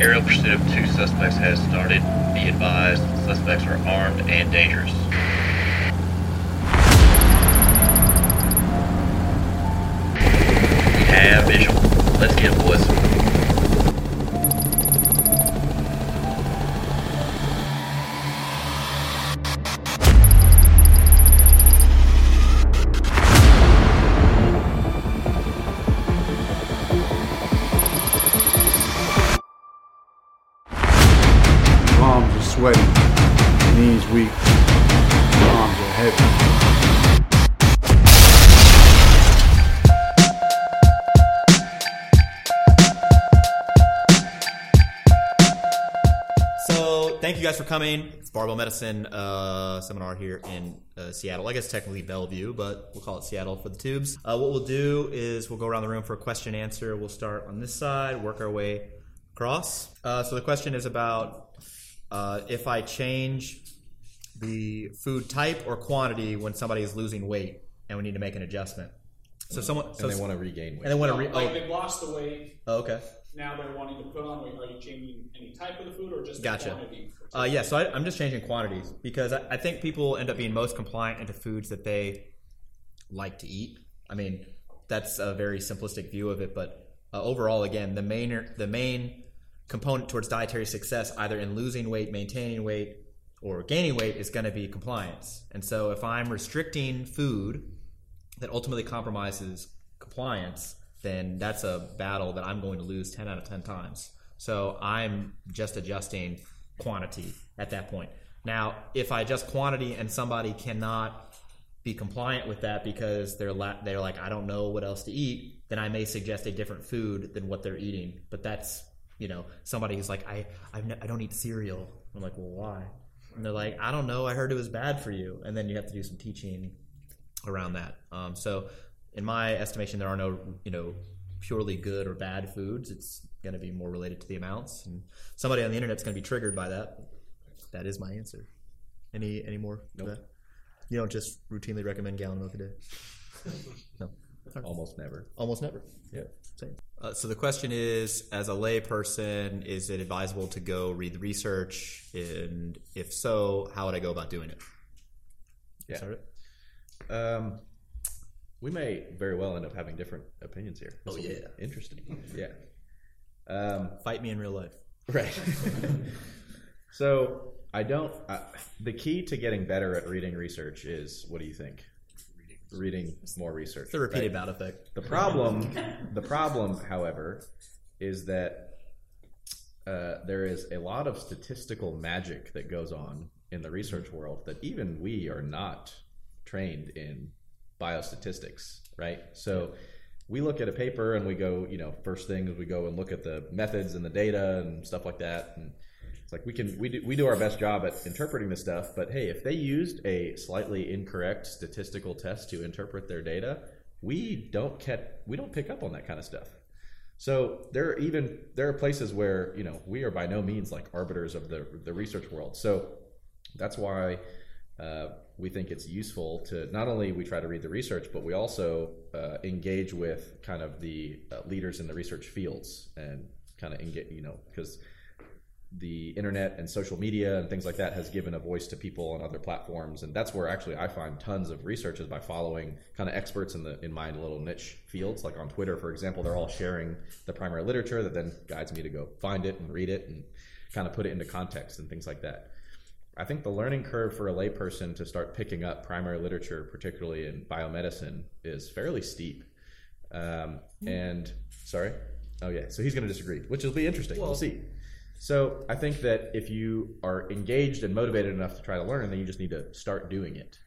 Aerial pursuit of two suspects has started. Be advised, suspects are armed and dangerous. We have visual. Let's get it, boys. Thank you guys for coming. It's Barbell Medicine uh, seminar here in uh, Seattle. I guess technically Bellevue, but we'll call it Seattle for the tubes. Uh, what we'll do is we'll go around the room for a question and answer. We'll start on this side, work our way across. Uh, so, the question is about uh, if I change the food type or quantity when somebody is losing weight and we need to make an adjustment. So, someone so and they want to regain weight. and they want to re- like oh, they've lost the weight. oh, okay. Now they're wanting to put on weight. Are you changing any type of the food or just Gotcha. the quantity? Uh, yeah, so I, I'm just changing quantities because I, I think people end up being most compliant into foods that they like to eat. I mean, that's a very simplistic view of it, but uh, overall, again, the main the main component towards dietary success, either in losing weight, maintaining weight, or gaining weight, is going to be compliance. And so, if I'm restricting food that ultimately compromises compliance, then that's a battle that I'm going to lose 10 out of 10 times. So I'm just adjusting quantity at that point. Now, if I adjust quantity and somebody cannot be compliant with that because they're la- they're like I don't know what else to eat, then I may suggest a different food than what they're eating. But that's you know somebody who's like I I've ne- I don't eat cereal. I'm like, well, why? And they're like, I don't know. I heard it was bad for you. And then you have to do some teaching around that. Um, so, in my estimation, there are no you know purely good or bad foods. It's going to be more related to the amounts, and somebody on the internet's going to be triggered by that. That is my answer. Any any more? Nope. You don't just routinely recommend gallon milk a day. no, Almost never. almost never. Yeah. Same. Uh, so the question is, as a layperson, is it advisable to go read the research? And if so, how would I go about doing it? Yeah. Start it? Um, we may very well end up having different opinions here. Oh, This will be yeah. interesting. Yeah. Um, Fight me in real life. right. so I don't. Uh, the key to getting better at reading research is what do you think? Reading more research. The repeated right? bout effect. The problem, the problem, however, is that uh, there is a lot of statistical magic that goes on in the research world that even we are not trained in biostatistics, right? So we look at a paper and we go, you know, first thing is we go and look at the methods and the data and stuff like that, and it's like we can we do we do our best job at interpreting this stuff, but hey, if they used a slightly incorrect statistical test to interpret their data, we don't get we don't pick up on that kind of stuff. So there are even there are places where you know we are by no means like arbiters of the the research world. So that's why we think it's useful to not only we try to read the research, but we also uh, engage with kind of the uh, leaders in the research fields and kind of engage, you know, because the internet and social media and things like that has given a voice to people on other platforms. And that's where actually i find tons of research is by following kind of experts in the in my little niche fields. Like on twitter for example they're all sharing the primary literature that then guides me to go find it and read it and kind of put it into context and things like that i think the learning curve for a layperson to start picking up primary literature particularly in biomedicine is fairly steep um, and sorry oh yeah so he's going to disagree which will be interesting we'll see so I think that if you are engaged and motivated enough to try to learn, then you just need to start doing it,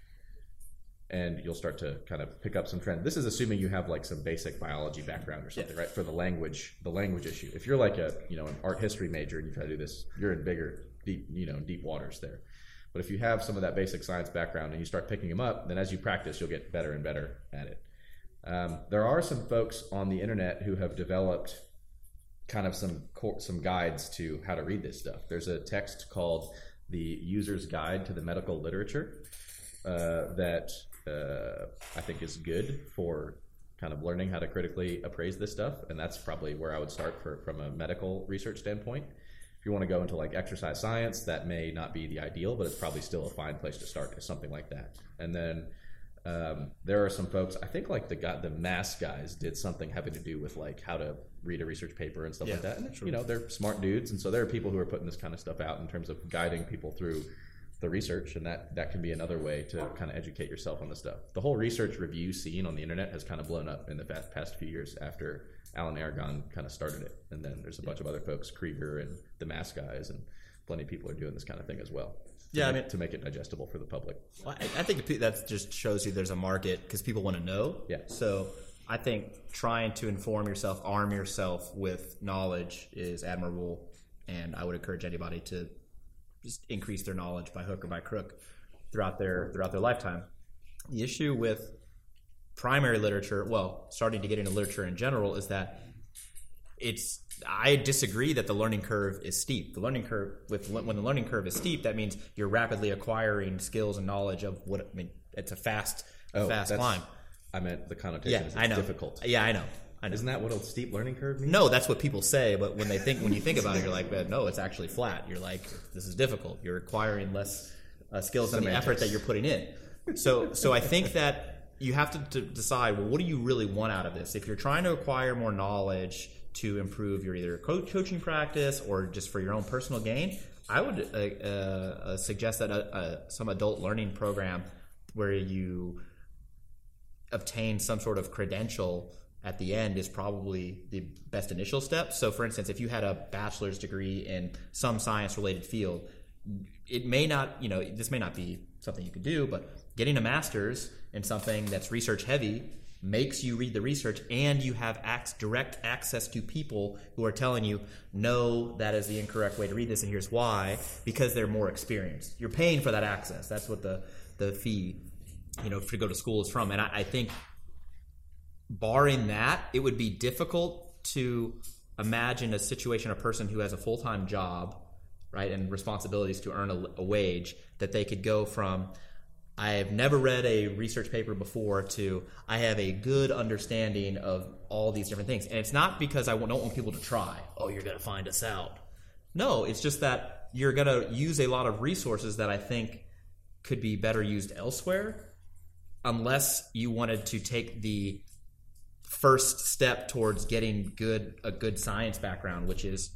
and you'll start to kind of pick up some trend. This is assuming you have like some basic biology background or something, right? For the language, the language issue. If you're like a you know an art history major and you try to do this, you're in bigger, deep you know deep waters there. But if you have some of that basic science background and you start picking them up, then as you practice, you'll get better and better at it. Um, there are some folks on the internet who have developed kind of some some guides to how to read this stuff. There's a text called the User's Guide to the Medical Literature uh, that uh, I think is good for kind of learning how to critically appraise this stuff, and that's probably where I would start for from a medical research standpoint. If you want to go into like exercise science, that may not be the ideal, but it's probably still a fine place to start. Is something like that, and then um, there are some folks. I think like the guy, the mass guys did something having to do with like how to read a research paper and stuff like that. And you know, they're smart dudes, and so there are people who are putting this kind of stuff out in terms of guiding people through the research, and that that can be another way to kind of educate yourself on the stuff. The whole research review scene on the internet has kind of blown up in the past, past few years after Alan Aragon kind of started it, and then there's a bunch of other folks, Krieger and the mass guys, and plenty of people are doing this kind of thing as well. to Yeah, I make- mean- to make it digestible for the public. Well, I, I think that just shows you there's a market because people want to know. Yeah. So I think trying to inform yourself, arm yourself with knowledge is admirable, and I would encourage anybody to just increase their knowledge by hook or by crook throughout their throughout their lifetime. The issue with primary literature, well, starting to get into literature in general, is that it's I disagree that the learning curve is steep. The learning curve with when the learning curve is steep, that means you're rapidly acquiring skills and knowledge of what I mean. It's a fast, a fast Oh, that's- climb. I meant the connotation Yeah, is I know. difficult. Yeah, I know. I know. Isn't that what a steep learning curve means? No, that's what people say, but when they think when you think about it, you're like, "But no, it's actually flat. You're like, this is difficult. You're acquiring less uh, skills than the effort that you're putting in. So, so I think that you have to, decide, well, what do you really want out of this? If you're trying to acquire more knowledge to improve your either co- coaching practice or just for your own personal gain, I would uh, uh, uh, suggest that uh, uh, some adult learning program where you obtain some sort of credential at the end is probably the best initial step. So, for instance, if you had a bachelor's degree in some science related field, it may not, you know, this may not be something you could do, but getting a master's in something that's research heavy makes you read the research and you have ac- direct access to people who are telling you, no, that is the incorrect way to read this, and here's why, because they're more experienced. You're paying for that access. That's what the, the fee, you know, to go to school is from. And I, I think barring that, it would be difficult to imagine a situation, a person who has a full time job, right, and responsibilities to earn a, a wage, that they could go from, I have never read a research paper before to I have a good understanding of all these different things. And it's not because I don't want people to try, oh, you're going to find us out. No, it's just that you're going to use a lot of resources that I think could be better used elsewhere unless you wanted to take the first step towards getting good a good science background, which is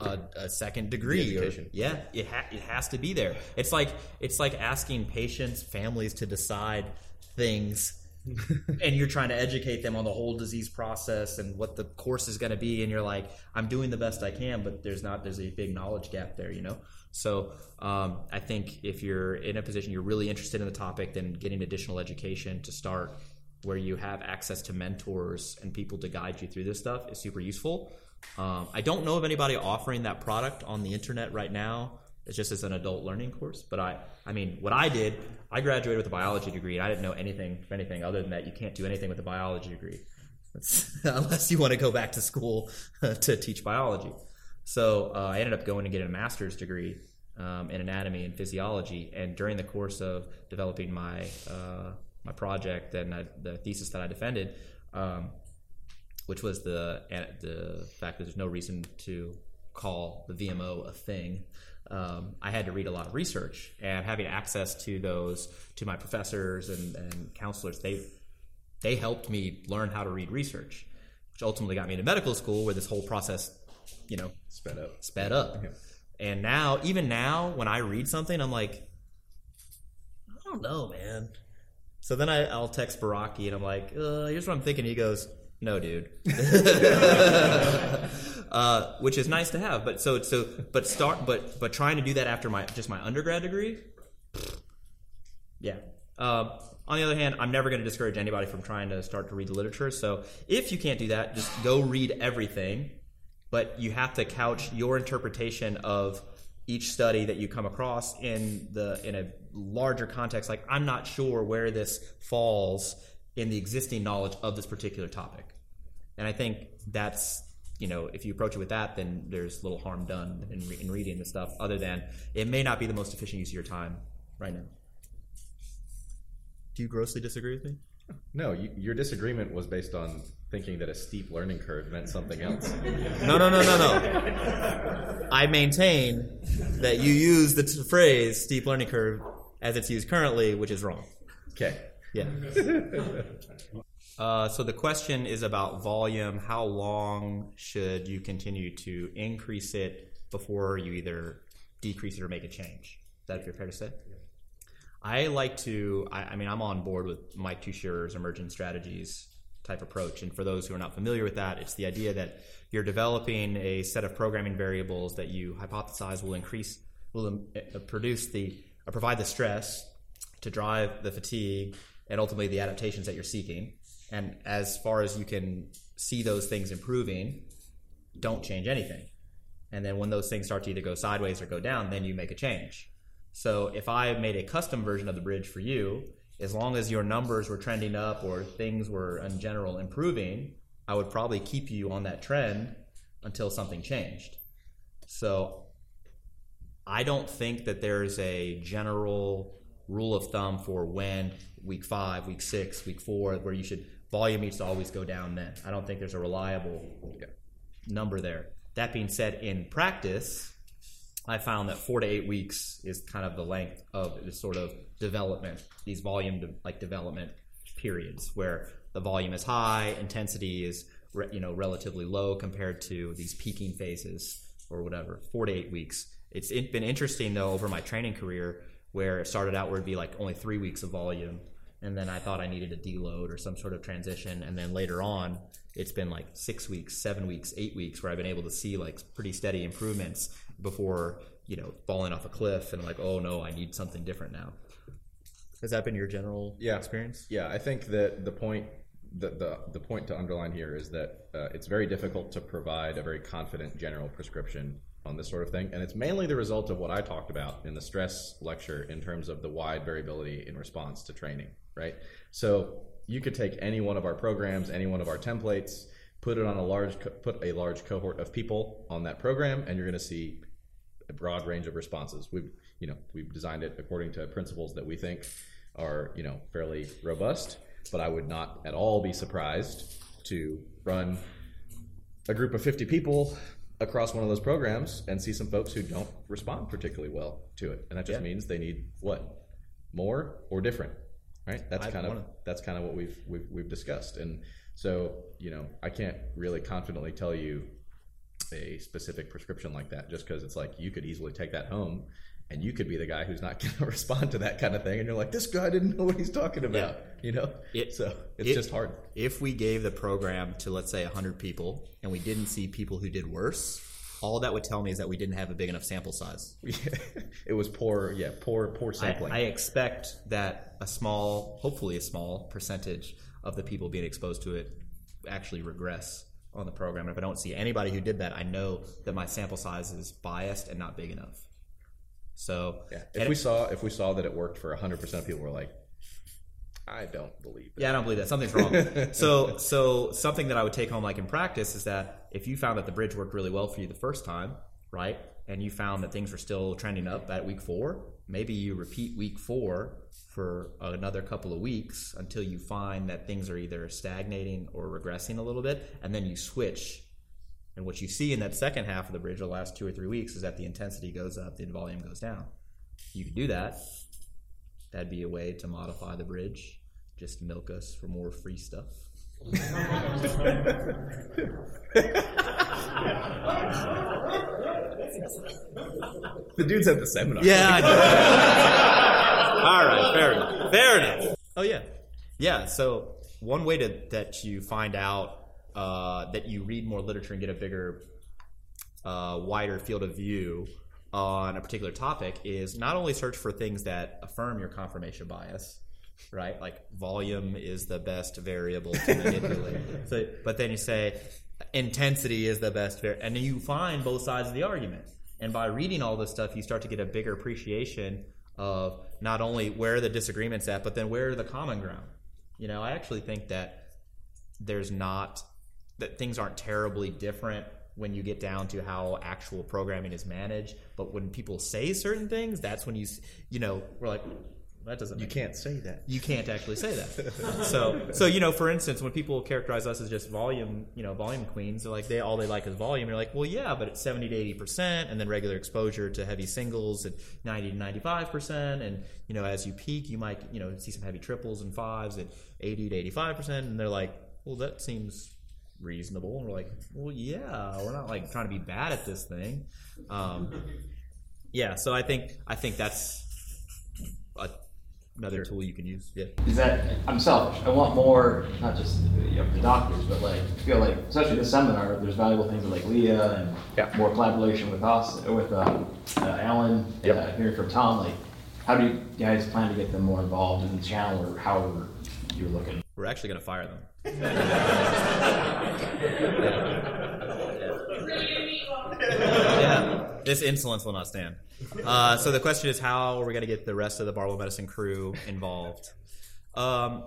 a, a second degree. Or- yeah, it ha- it has to be there. It's like it's like asking patients, families to decide things. and you're trying to educate them on the whole disease process and what the course is going to be and you're like i'm doing the best i can but there's not there's a big knowledge gap there you know so um, i think if you're in a position you're really interested in the topic then getting additional education to start where you have access to mentors and people to guide you through this stuff is super useful um, i don't know of anybody offering that product on the internet right now it's just as an adult learning course but i i mean what i did i graduated with a biology degree and i didn't know anything anything other than that you can't do anything with a biology degree. Unless you want to go back to school to teach biology. So uh, i ended up going and getting a master's degree um, in anatomy and physiology and during the course of developing my uh, my project and I, the thesis that i defended um, which was the the fact that there's no reason to call the VMO a thing. Um, I had to read a lot of research, and having access to those to my professors and, and counselors, they they helped me learn how to read research, which ultimately got me into medical school, where this whole process, you know, Sped up. sped up. And now, even now, when I read something, I'm like, I don't know, man. So then I, I'll text Baraki and I'm like, uh, here's what I'm thinking. He goes, no, dude. uh, which is nice to have, but so so but start but but trying to do that after my just my undergrad degree, yeah. Um, on the other hand, I'm never going to discourage anybody from trying to start to read the literature. So if you can't do that, just go read everything. But you have to couch your interpretation of each study that you come across in the in a larger context. Like I'm not sure where this falls in the existing knowledge of this particular topic, and I think that's you know if you approach it with that, then there's little harm done in, re- in reading the stuff. Other than it may not be the most efficient use of your time right now. Do you grossly disagree with me? No, you, your disagreement was based on thinking that a steep learning curve meant something else. No, no, no, no, no. I maintain that you use the t- phrase steep learning curve as it's used currently, which is wrong. Okay. Yeah. Uh, so the question is about volume. How long should you continue to increase it before you either decrease it or make a change? Is that fair to say? I like to. I, I mean, I'm on board with Mike Tuchscherer's emergent strategies type approach. And for those who are not familiar with that, it's the idea that you're developing a set of programming variables that you hypothesize will increase, will uh, produce the, or provide the stress to drive the fatigue and ultimately the adaptations that you're seeking. And as far as you can see those things improving, don't change anything. And then when those things start to either go sideways or go down, then you make a change. So if I made a custom version of the bridge for you, as long as your numbers were trending up or things were in general improving, I would probably keep you on that trend until something changed. So I don't think that there's a general rule of thumb for when week five, week six, week four, where you should volume needs to always go down then. I don't think there's a reliable number there. That being said, in practice, I found that four to eight weeks is kind of the length of this sort of development, these volume de- like development periods where the volume is high, intensity is re- you know relatively low compared to these peaking phases or whatever. Four to eight weeks. It's been interesting though over my training career where it started out where it'd be like only three weeks of volume, and then I thought I needed a deload or some sort of transition, and then later on it's been like six weeks, seven weeks, eight weeks where I've been able to see like pretty steady improvements before you know falling off a cliff and like oh no I need something different now. Has that been your general Yeah. experience? Yeah, I think that the point the, the, the point to underline here is that uh, it's very difficult to provide a very confident general prescription on this sort of thing, and it's mainly the result of what I talked about in the stress lecture in terms of the wide variability in response to training. Right, so you could take any one of our programs, any one of our templates, put it on a large put a large cohort of people on that program, and you're going to see a broad range of responses. We've you know we've designed it according to principles that we think are you know fairly robust. But I would not at all be surprised to run a group of 50 people across one of those programs and see some folks who don't respond particularly well to it. And that just Yeah. means they need what? More or different. Right? That's I kind of wanna- that's kind of what we've, we've we've discussed. And so, you know, I can't really confidently tell you a specific prescription like that just because it's like you could easily take that home and you could be the guy who's not going to respond to that kind of thing and you're like this guy didn't know what he's talking about you know It- so it's it- just hard If we gave the program to let's say 100 people and we didn't see people who did worse, all that would tell me is that we didn't have a big enough sample size. it was poor yeah poor poor I, sampling I expect that a small, hopefully a small percentage of the people being exposed to it actually regress on the program. And if I don't see anybody who did that, I know that my sample size is biased and not big enough. So yeah if we it- saw if we saw that it worked for 100% of people we're like i don't believe that Yeah, I don't believe that. Something's wrong. so, so something that I would take home, like in practice, is that if you found that the bridge worked really well for you the first time, right, and you found that things were still trending up at week four, maybe you repeat week four for another couple of weeks until you find that things are either stagnating or regressing a little bit, and then you switch. And what you see in that second half of the bridge, the last two or three weeks, is that the intensity goes up, the volume goes down. You could do that. That'd be a way to modify the bridge. Just milk us for more free stuff. the dude's at the seminar Yeah. I know. All right. Fair enough. Fair enough. Oh yeah. Yeah. So one way to that you find out uh, that you read more literature and get a bigger, uh, wider field of view on a particular topic is not only search for things that affirm your confirmation bias, right? Like volume is the best variable to manipulate. so, but then you say intensity is the best variable, and then you find both sides of the argument. And by reading all this stuff, you start to get a bigger appreciation of not only where the disagreements at, but then where are the common ground. You know, I actually think that there's not that things aren't terribly different when you get down to how actual programming is managed but when people say certain things that's when you you know we're like that doesn't. You can't say that. you can't actually say that. so, so you know, for instance, when people characterize us as just volume, you know, volume queens, they're like they all they like is volume. You're like, well, yeah, but it's seventy to eighty percent, and then regular exposure to heavy singles at ninety to ninety five percent, and you know, as you peak, you might you know see some heavy triples and fives at eighty to eighty five percent, and they're like, well, that seems reasonable. And we're like, well, yeah, we're not like trying to be bad at this thing. Um, yeah, so I think I think that's a, another tool you can use. Yeah. is that I'm selfish. I want more, not just you know, the doctors, but like I feel like especially this seminar, there's valuable things like Leah and Yeah. more collaboration with us, with um, uh, Alan, Yep. uh, hearing from Tom. Like, how do you guys plan to get them more involved in the channel, or however you're looking? We're actually going to fire them. Yeah, this insolence will not stand. Uh, so the question is, how are we going to get the rest of the Barbell Medicine crew involved? Um,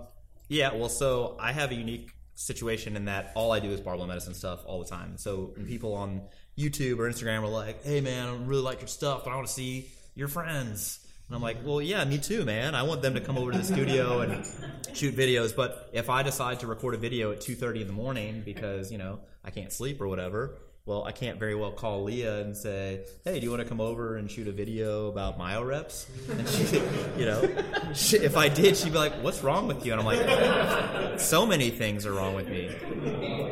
yeah, well, so I have a unique situation in that all I do is Barbell Medicine stuff all the time. So people on YouTube or Instagram are like, "Hey, man, I really like your stuff, but I want to see your friends." And I'm like, well, yeah, me too, man. I want them to come over to the studio and shoot videos. But if I decide to record a video at 2:30 in the morning because you know I can't sleep or whatever, well, I can't very well call Leah and say, "Hey, do you want to come over and shoot a video about myo reps?" And she, you know, she, if I did, she'd be like, "What's wrong with you?" And I'm like, "So many things are wrong with me."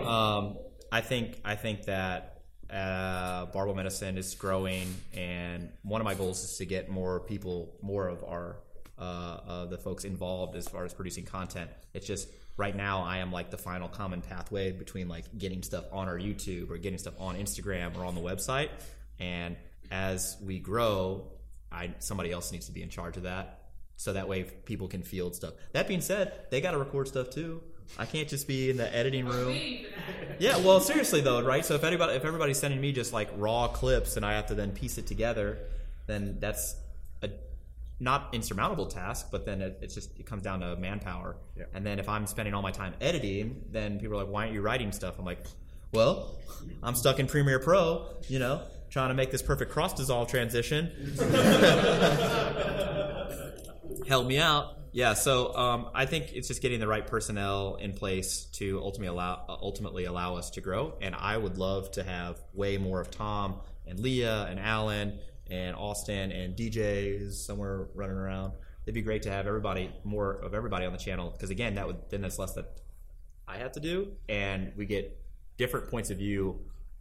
Um, I think I think that uh, Barbell Medicine is growing, and one of my goals is to get more people, more of our uh, uh, the folks involved as far as producing content. It's just right now I am like the final common pathway between like getting stuff on our YouTube or getting stuff on Instagram or on the website, and as we grow, I somebody else needs to be in charge of that. So that way people can field stuff. That being said, they got to record stuff too. I can't just be in the editing room. Yeah, well, seriously though, right? So if anybody, if everybody's sending me just like raw clips and I have to then piece it together, then that's a not insurmountable task. But then it, it's just it comes down to manpower. Yeah. And then if I'm spending all my time editing, then people are like, "Why aren't you writing stuff?" I'm like, "Well, I'm stuck in Premiere Pro, you know, trying to make this perfect cross dissolve transition." help me out. Yeah, so um, I think it's just getting the right personnel in place to ultimately allow ultimately allow us to grow. And I would love to have way more of Tom and Leah and Alan and Austin and DJs somewhere running around. It'd be great to have everybody more of everybody on the channel because again, that would then that's less that I have to do, and we get different points of view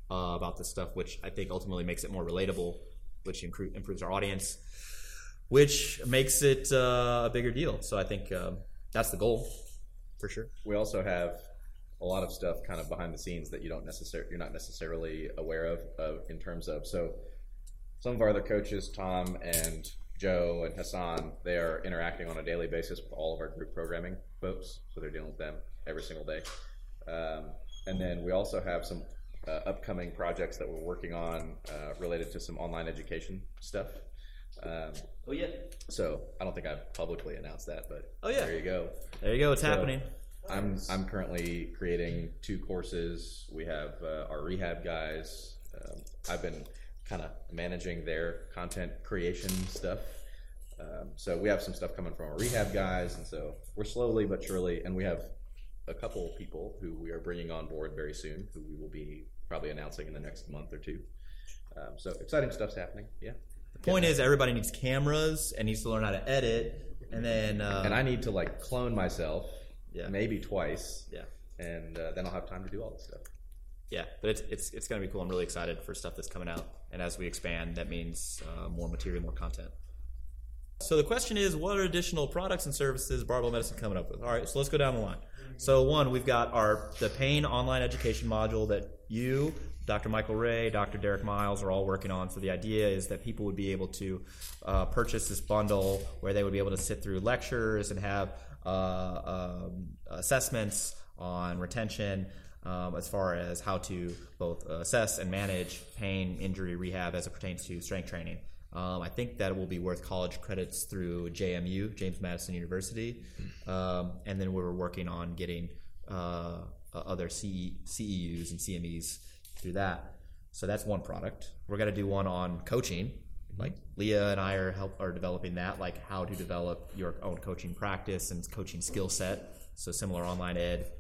uh, about this stuff, which I think ultimately makes it more relatable, which improve, improves our audience which makes it uh, a bigger deal. So I think um, that's the goal for sure. We also have a lot of stuff kind of behind the scenes that you don't necessarily you're not necessarily aware of, in terms of so some of our other coaches, Tom and Joe and Hassan, they are interacting on a daily basis with all of our group programming folks, so they're dealing with them every single day. Um, and then we also have some uh, upcoming projects that we're working on uh, related to some online education stuff. Um, Oh yeah, so I don't think I've publicly announced that, but Oh, yeah. there you go. there you go. It's So, happening. I'm I'm currently creating two courses. We have uh, our rehab guys. Um, I've been kind of managing their content creation stuff. Um, so we have some stuff coming from our rehab guys, and so we're slowly but surely, and we have a couple people who we are bringing on board very soon, who we will be probably announcing in the next month or two. Um, so exciting stuff's happening. Yeah. The point is, everybody needs cameras and needs to learn how to edit, and then uh, and I need to like clone myself, Yeah. maybe twice, yeah, and uh, then I'll have time to do all this stuff. yeah. But it's it's it's gonna be cool. I'm really excited for stuff that's coming out, and as we expand, that means uh, more material, more content. So the question is, what are additional products and services Barbell Medicine coming up with? All right, so let's go down the line. So one, we've got our the pain online education module that you, Dr. Michael Ray, Dr. Derek Miles are all working on. So the idea is that people would be able to uh, purchase this bundle where they would be able to sit through lectures and have uh, um, assessments on retention. Um, as far as how to both assess and manage pain, injury, rehab as it pertains to strength training. Um, I think that will be worth college credits through JMU, James Madison University, um, and then we're working on getting uh, other CE, CEUs and CMEs through that. So that's one product. We're going to do one on coaching, like Leah and I are help are developing that, like how to develop your own coaching practice and coaching skill set. So similar online ed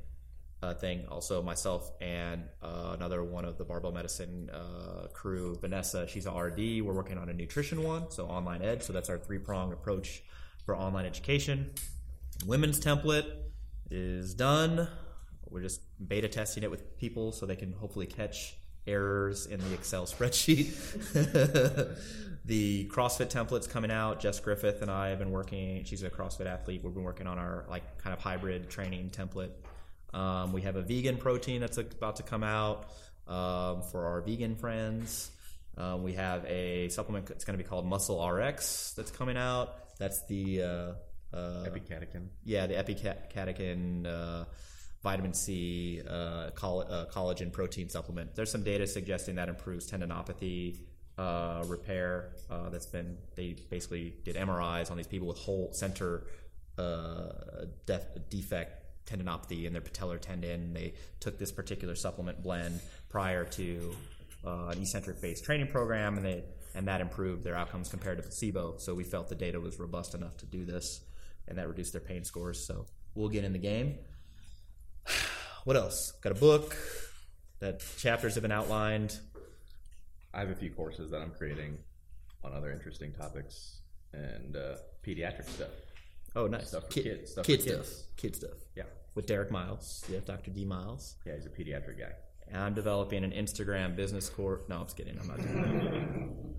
uh, thing. Also myself and uh, another one of the barbell medicine uh, crew, Vanessa. She's a RD. We're working on a nutrition one, so online ed. So that's our three prong approach for online education. Women's template is done. We're just beta testing it with people so they can hopefully catch errors in the Excel spreadsheet. the CrossFit template's coming out. Jess Griffith and I have been working. She's a CrossFit athlete. We've been working on our like kind of hybrid training template. Um, we have a vegan protein that's about to come out um, for our vegan friends. Um, we have a supplement that's going to be called Muscle RX that's coming out. That's the uh, uh, Epicatechin. yeah, the epicatechin, uh, vitamin C, uh, coll- uh, collagen protein supplement. There's some data suggesting that improves tendinopathy uh, repair. Uh, that's been they basically did MRIs on these people with whole center uh, def- defect tendinopathy in their patellar tendon. They took this particular supplement blend prior to uh, an eccentric based training program, and they and that improved their outcomes compared to placebo. So we felt the data was robust enough to do this, and that reduced their pain scores. So we'll get in the game. What else? Got a book that chapters have been outlined. I have a few courses that I'm creating on other interesting topics and uh, pediatric stuff. Oh, nice Stuff for Kid, kids, stuff kid for stuff, kids. kid stuff. Yeah. With Derek Miles, yeah, Dr. D Miles. Yeah, he's a pediatric guy. And I'm developing an Instagram business course. No, I'm just kidding. I'm not doing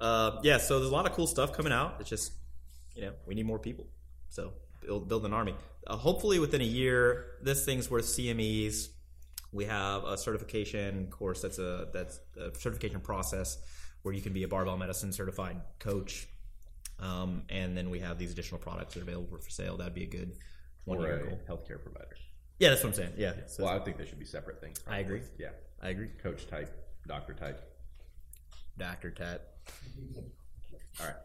that. uh, yeah, so there's a lot of cool stuff coming out. It's just, you know, we need more people. So build, build an army. Uh, hopefully, within a year, this thing's worth CMEs. We have a certification course that's a that's a certification process where you can be a barbell medicine certified coach. Um, and then we have these additional products that are available for sale. That'd be a good one Or year goal. healthcare provider. Yeah, that's what I'm saying. Yeah, so Well, I think they should be separate things. I agree. Yeah. I agree. Coach type, doctor type. Doctor Tat. All right.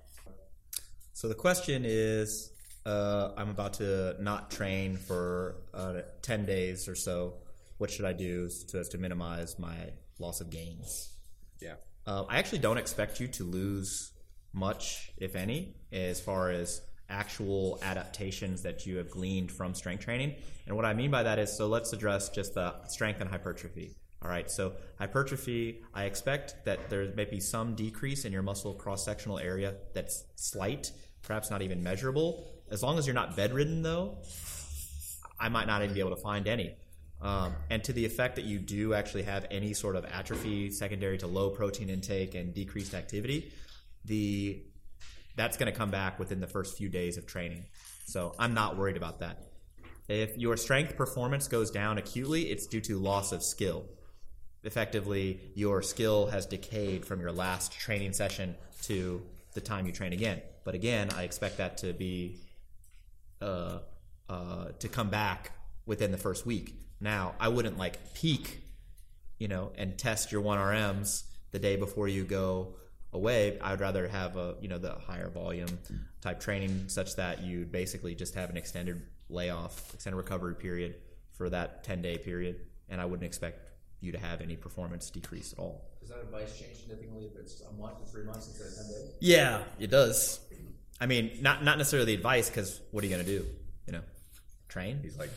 So the question is, uh, I'm about to not train for uh, ten days or so. What should I do so as to minimize my loss of gains? Yeah. Uh, I actually don't expect you to lose much, if any, as far as actual adaptations that you have gleaned from strength training. And what I mean by that is, so let's address just the strength and hypertrophy. All right, so hypertrophy, I expect that there may be some decrease in your muscle cross sectional area that's slight, perhaps not even measurable. As long as you're not bedridden, though, I might not even be able to find any. Um, and to the effect that you do actually have any sort of atrophy secondary to low protein intake and decreased activity, the that's going to come back within the first few days of training. So I'm not worried about that. If your strength performance goes down acutely, it's due to loss of skill. Effectively, your skill has decayed from your last training session to the time you train again. But again, I expect that to be uh, uh, to come back within the first week. Now, I wouldn't like peak, you know, and test your one RMs the day before you go away. I would rather have a you know the higher volume type training such that you basically just have an extended layoff, extended recovery period for that ten day period, and I wouldn't expect you to have any performance decrease at all. Does that advice change significantly if it's a month or three months instead of ten days? Yeah, it does. I mean, not not necessarily the advice because what are you going to do? You know, train. He's like,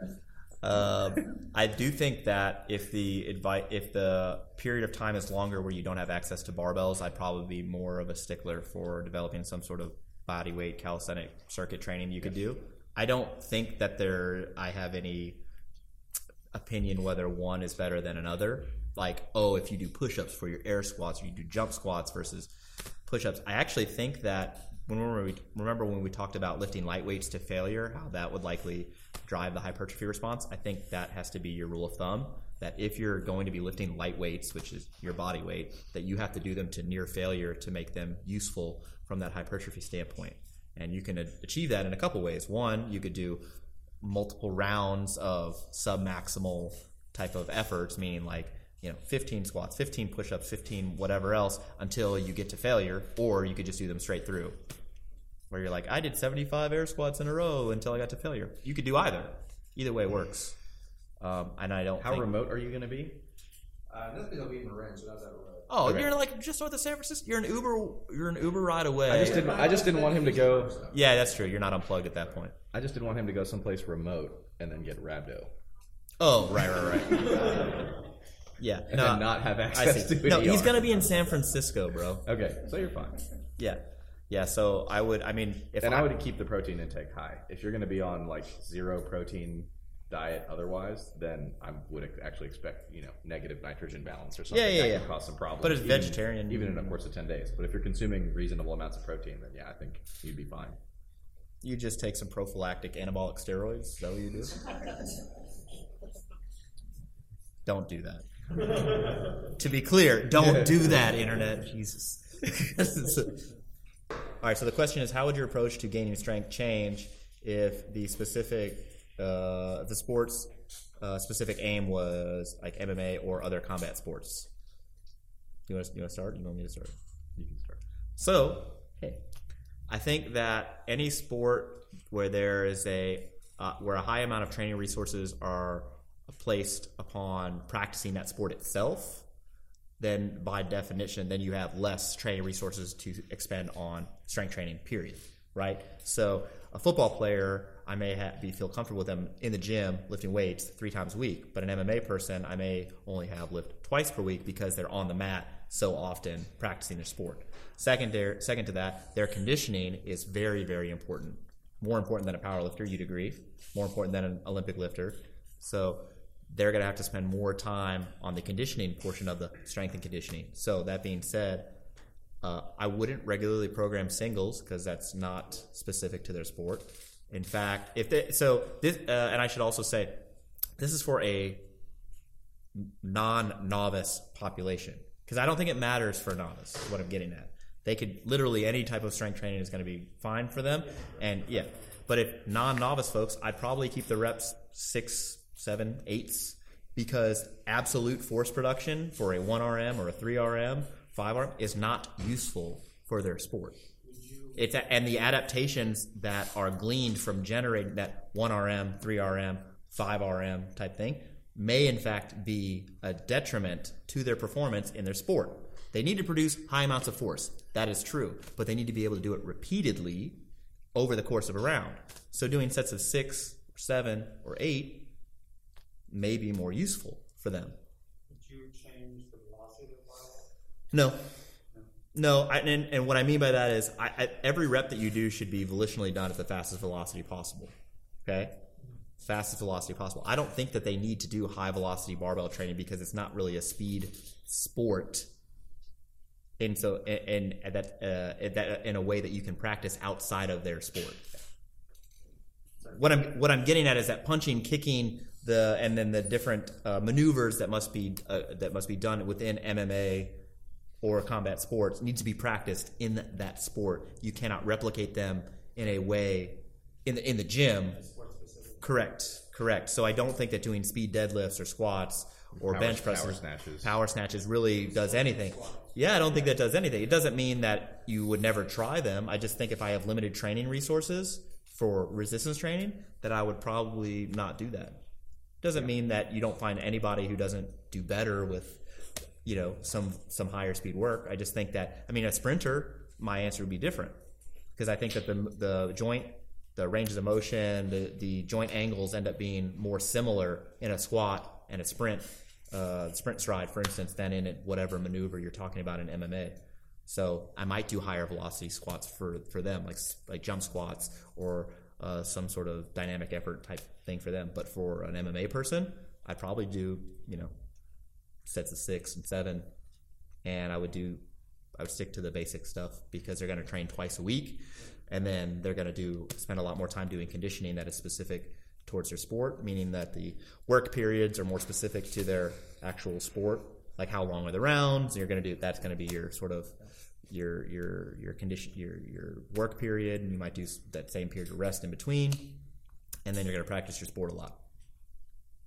Um, I do think that if the advice, if the period of time is longer where you don't have access to barbells, I'd probably be more of a stickler for developing some sort of body weight calisthenic circuit training you could do. I don't think that there I have any opinion whether one is better than another. Like, oh, if you do push-ups for your air squats, or you do jump squats versus push-ups. I actually think that when we remember when we talked about lifting light weights to failure, how that would likely drive the hypertrophy response. I think that has to be your rule of thumb. That if you're going to be lifting light weights, which is your body weight, that you have to do them to near failure to make them useful from that hypertrophy standpoint. And you can achieve that in a couple ways. One, you could do multiple rounds of submaximal type of efforts, meaning like you know 15 squats, 15 push-ups, 15 whatever else until you get to failure, or you could just do them straight through. Where you're like, I did 75 air squats in a row until I got to failure. You could do either. Either way works. Um, and I don't. How think, remote are you going to be? Uh, that's because we Marin, so that's that road. Oh, Okay. you're like just north of San Francisco. You're an Uber. You're an Uber ride away. I just didn't. I just didn't want him to go. yeah, that's true. You're not unplugged at that point. I just didn't want him to go someplace remote and then get rhabdo Oh, right, right, right. yeah, and no, then not have access see. to No, an he's ER. gonna be in San Francisco, bro. Okay, so you're fine. Yeah, yeah. So I would. I mean, if And I would keep the protein intake high. If you're going to be on like zero protein diet otherwise, then I would actually expect you know negative nitrogen balance or something. Yeah, yeah, that yeah. could cause some problems. But it's even- vegetarian. even in a course of ten days. But if you're consuming reasonable amounts of protein, then yeah, I think you'd be fine. you just take some prophylactic anabolic steroids. Is that what you do? don't do that. To be clear, don't do that, internet. Jesus. All right. So the question is, how would your approach to gaining strength change if the specific, uh, the sports uh, specific aim was like MMA or other combat sports? You want to, you want to start? You want me to start? You can start. So, hey, I think that any sport where there is a uh, where a high amount of training resources are placed upon practicing that sport itself, then by definition, then you have less training resources to expend on strength training. Period. Right. So, a football player, I may ha- be feel comfortable with them in the gym lifting weights three times a week, but an MMA person, I may only have lift twice per week because they're on the mat so often practicing their sport. Second, there, second to that, their conditioning is very, very important. More important than a power lifter, you'd agree. More important than an Olympic lifter. So they're going to have to spend more time on the conditioning portion of the strength and conditioning. So that being said, uh, I wouldn't regularly program singles because that's not specific to their sport. In fact, if they so this, uh, and I should also say, this is for a non-novice population because I don't think it matters for a novice. What I'm getting at. They could literally any type of strength training is going to be fine for them, and yeah. But if non-novice folks, I'd probably keep the reps six, seven, eights because absolute force production for a one RM or a three RM, five RM is not useful for their sport. It's a, and the adaptations that are gleaned from generating that one RM, three RM, five RM type thing may in fact be a detriment to their performance in their sport. They need to produce high amounts of force. That is true, but they need to be able to do it repeatedly over the course of a round. So doing sets of six, seven, or eight may be more useful for them. Would you change the velocity of the? No. No, I, and, and what I mean by that is I, I, every rep that you do should be volitionally done at the fastest velocity possible. Okay? Fastest velocity possible. I don't think that they need to do high velocity barbell training because it's not really a speed sport. And so, and, and that, uh, that in a way that you can practice outside of their sport. What I'm what I'm getting at is that punching, kicking, the and then the different uh, maneuvers that must be uh, that must be done within MMA or combat sports need to be practiced in that sport. You cannot replicate them in a way in the in the gym. Correct, correct. So I don't think that doing speed deadlifts or squats or Power- bench power presses, snatches. power snatches really does anything. Yeah, I don't think that does anything. It doesn't mean that you would never try them. I just think if I have limited training resources for resistance training, that I would probably not do that. Doesn't mean that you don't find anybody who doesn't do better with, you know, some some higher speed work. I just think that I mean a sprinter, my answer would be different because I think that the the joint, the ranges of motion, the the joint angles end up being more similar in a squat and a sprint, uh, sprint stride, for instance, than in whatever maneuver you're talking about in MMA. So I might do higher velocity squats for for them, like like jump squats or uh, some sort of dynamic effort type thing for them. But for an MMA person, I'd probably do you know sets of six and seven, and I would do I would stick to the basic stuff because they're going to train twice a week, and then they're going to do spend a lot more time doing conditioning that is specific towards their sport, meaning that the work periods are more specific to their actual sport, like how long are the rounds. You're going to do that's going to be your sort of your your your condition your your work period, and you might do that same period of rest in between, and then you're going to practice your sport a lot.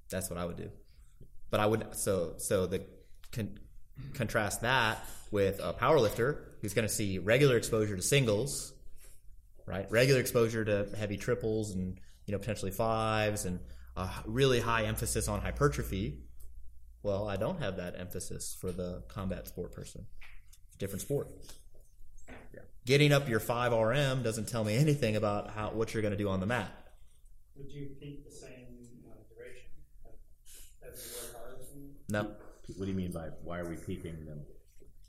That's what I would do. But I would so so the con, contrast that with a power lifter who's going to see regular exposure to singles, right? Regular exposure to heavy triples and you know potentially fives and a really high emphasis on hypertrophy. Well, I don't have that emphasis for the combat sport person. Different sport. Getting up your five RM doesn't tell me anything about how what you're going to do on the mat. Would you keep the same uh, duration as you work hard No. What do you mean by why are we peaking them?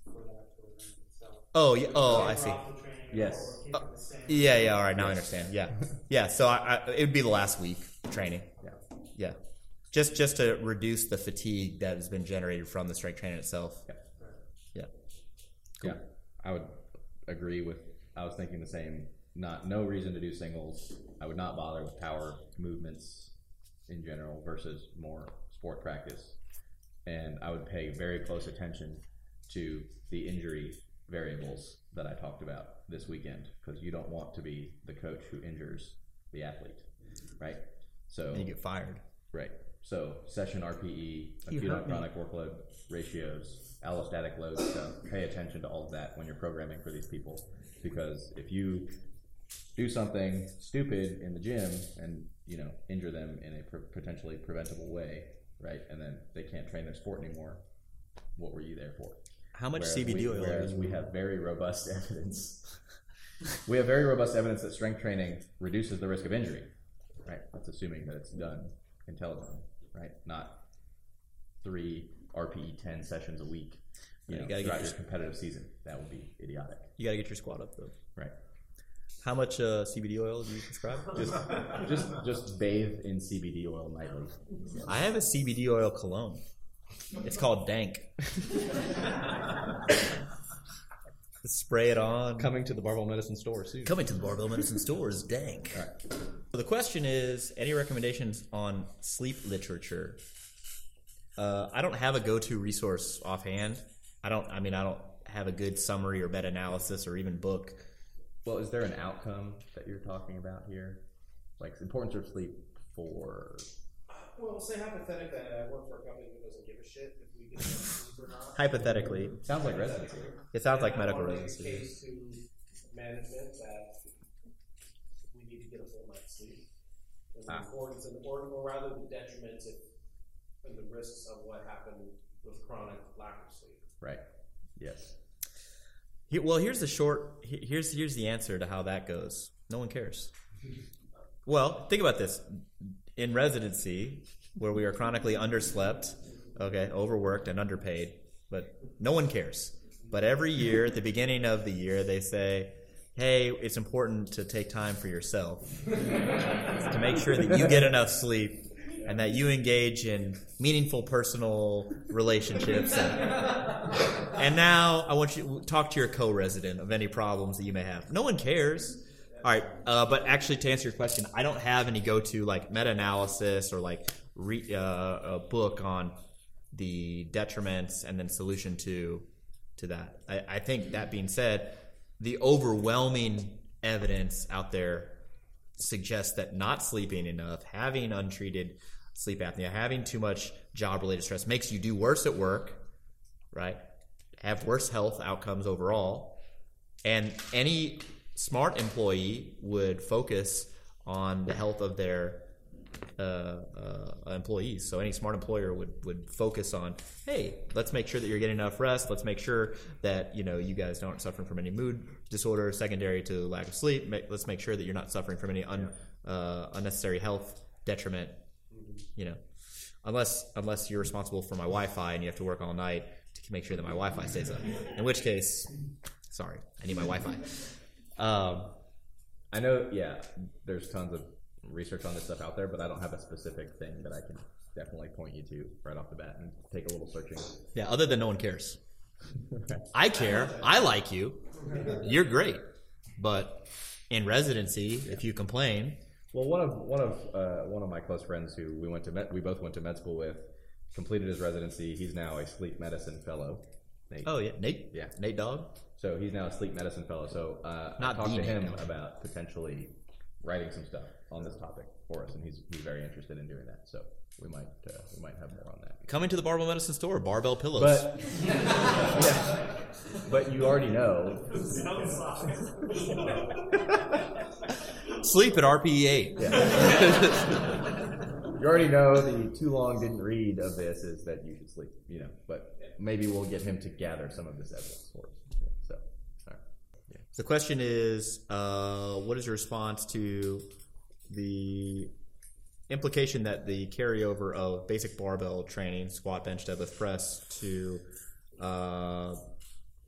for the actual event itself? Oh, yeah. Oh, I see. Drop the training Yes. or keep it the same? Yeah, yeah. All right, now I understand. Yeah, yeah. So I, I, it would be the last week training. Yeah. Yeah, just just to reduce the fatigue that has been generated from the strength training itself. Yeah. Yeah. Yeah, I would agree with. I was thinking the same. Not no reason to do singles. I would not bother with power movements in general versus more sport practice, and I would pay very close attention to the injury variables that I talked about this weekend because you don't want to be the coach who injures the athlete, right? So And you get fired. Right. So session RPE, acute on chronic workload ratios, allostatic load stuff. Pay attention to all of that when you're programming for these people, because if you do something stupid in the gym and you know injure them in a pre- potentially preventable way, right, and then they can't train their sport anymore, what were you there for? How much Whereas CBD we, oil? Whereas we have very robust evidence. we have very robust evidence that strength training reduces the risk of injury. Right. That's assuming that it's done intelligently. Right. Not three RPE ten sessions a week. You Yeah, you gotta get throughout your- your competitive season. That would be idiotic. You got to get your squat up though. Right. How much uh, CBD oil do you prescribe? Just just just bathe in CBD oil nightly. I have a CBD oil cologne. It's called Dank. Spray it on. Coming to the Barbell Medicine store soon. Coming to the Barbell Medicine Store is Dank. So the question is, any recommendations on sleep literature? Uh, I don't have a go-to resource offhand. I don't. I mean, I don't have a good summary or meta-analysis or even book. Well, is there an outcome that you're talking about here? Like the importance of sleep for Well, say hypothetically, that I work for a company who doesn't give a shit if we get enough sleep or not. Hypothetically, sounds like residency. it sounds like And I medical wanna make a residency. Case to management that to get a full night's sleep. And the Ah. importance and or, or rather the detriments if, and the risks of what happened with chronic lack of sleep. Right. Yes. Here, well, here's the short. Here's here's the answer to how that goes. No one cares. Well, think about this. In residency, where we are chronically underslept, okay, overworked and underpaid, but no one cares. But every year, at the beginning of the year, they say, "Hey, it's important to take time for yourself to make sure that you get enough sleep." And that you engage in meaningful personal relationships and now I want you to talk to your co-resident of any problems that you may have. No one cares. All right, uh, but actually, to answer your question, I don't have any go-to like meta-analysis or like re, uh, a book on the detriments and then solution to to that. I, I think that being said, the overwhelming evidence out there suggests that not sleeping enough, having untreated sleep apnea, having too much job-related stress makes you do worse at work right? Have worse health outcomes overall. And any smart employee would focus on the health of their employees. So any smart employer would, would focus on, hey, let's make sure that you're getting enough rest. Let's make sure that you know you guys aren't suffering from any mood disorder secondary to lack of sleep. Let's make sure that you're not suffering from any un, uh, unnecessary health detriment. You know, unless unless you're responsible for my Wi-Fi and you have to work all night to make sure that my Wi-Fi stays up. In which case, sorry, I need my Wi-Fi. Um, I know, yeah, there's tons of research on this stuff out there, but I don't have a specific thing that I can definitely point you to right off the bat and take a little searching. yeah, other than no one cares. I care. I like you. You're great. But in residency, if you complain, Well, one of one of uh, one of my close friends who we went to med, we both went to med school with completed his residency. He's now a sleep medicine fellow. Nate. oh yeah, Nate, Yeah. Nate Dog. So he's now a sleep medicine fellow. So uh, Not I talked to him about potentially writing some stuff on this topic for us, and he's he's very interested in doing that. So we might uh, we might have more on that. Coming to the Barbell Medicine Store, barbell pillows. But yeah, but you already know. Sleep at RPE eight. You already know the too long didn't read of this is that you should sleep, you know, but maybe we'll get him to gather some of this evidence for us. So, all right. The question is, uh, what is your response to the implication that the carryover of basic barbell training, squat, bench, deadlift, press, to uh,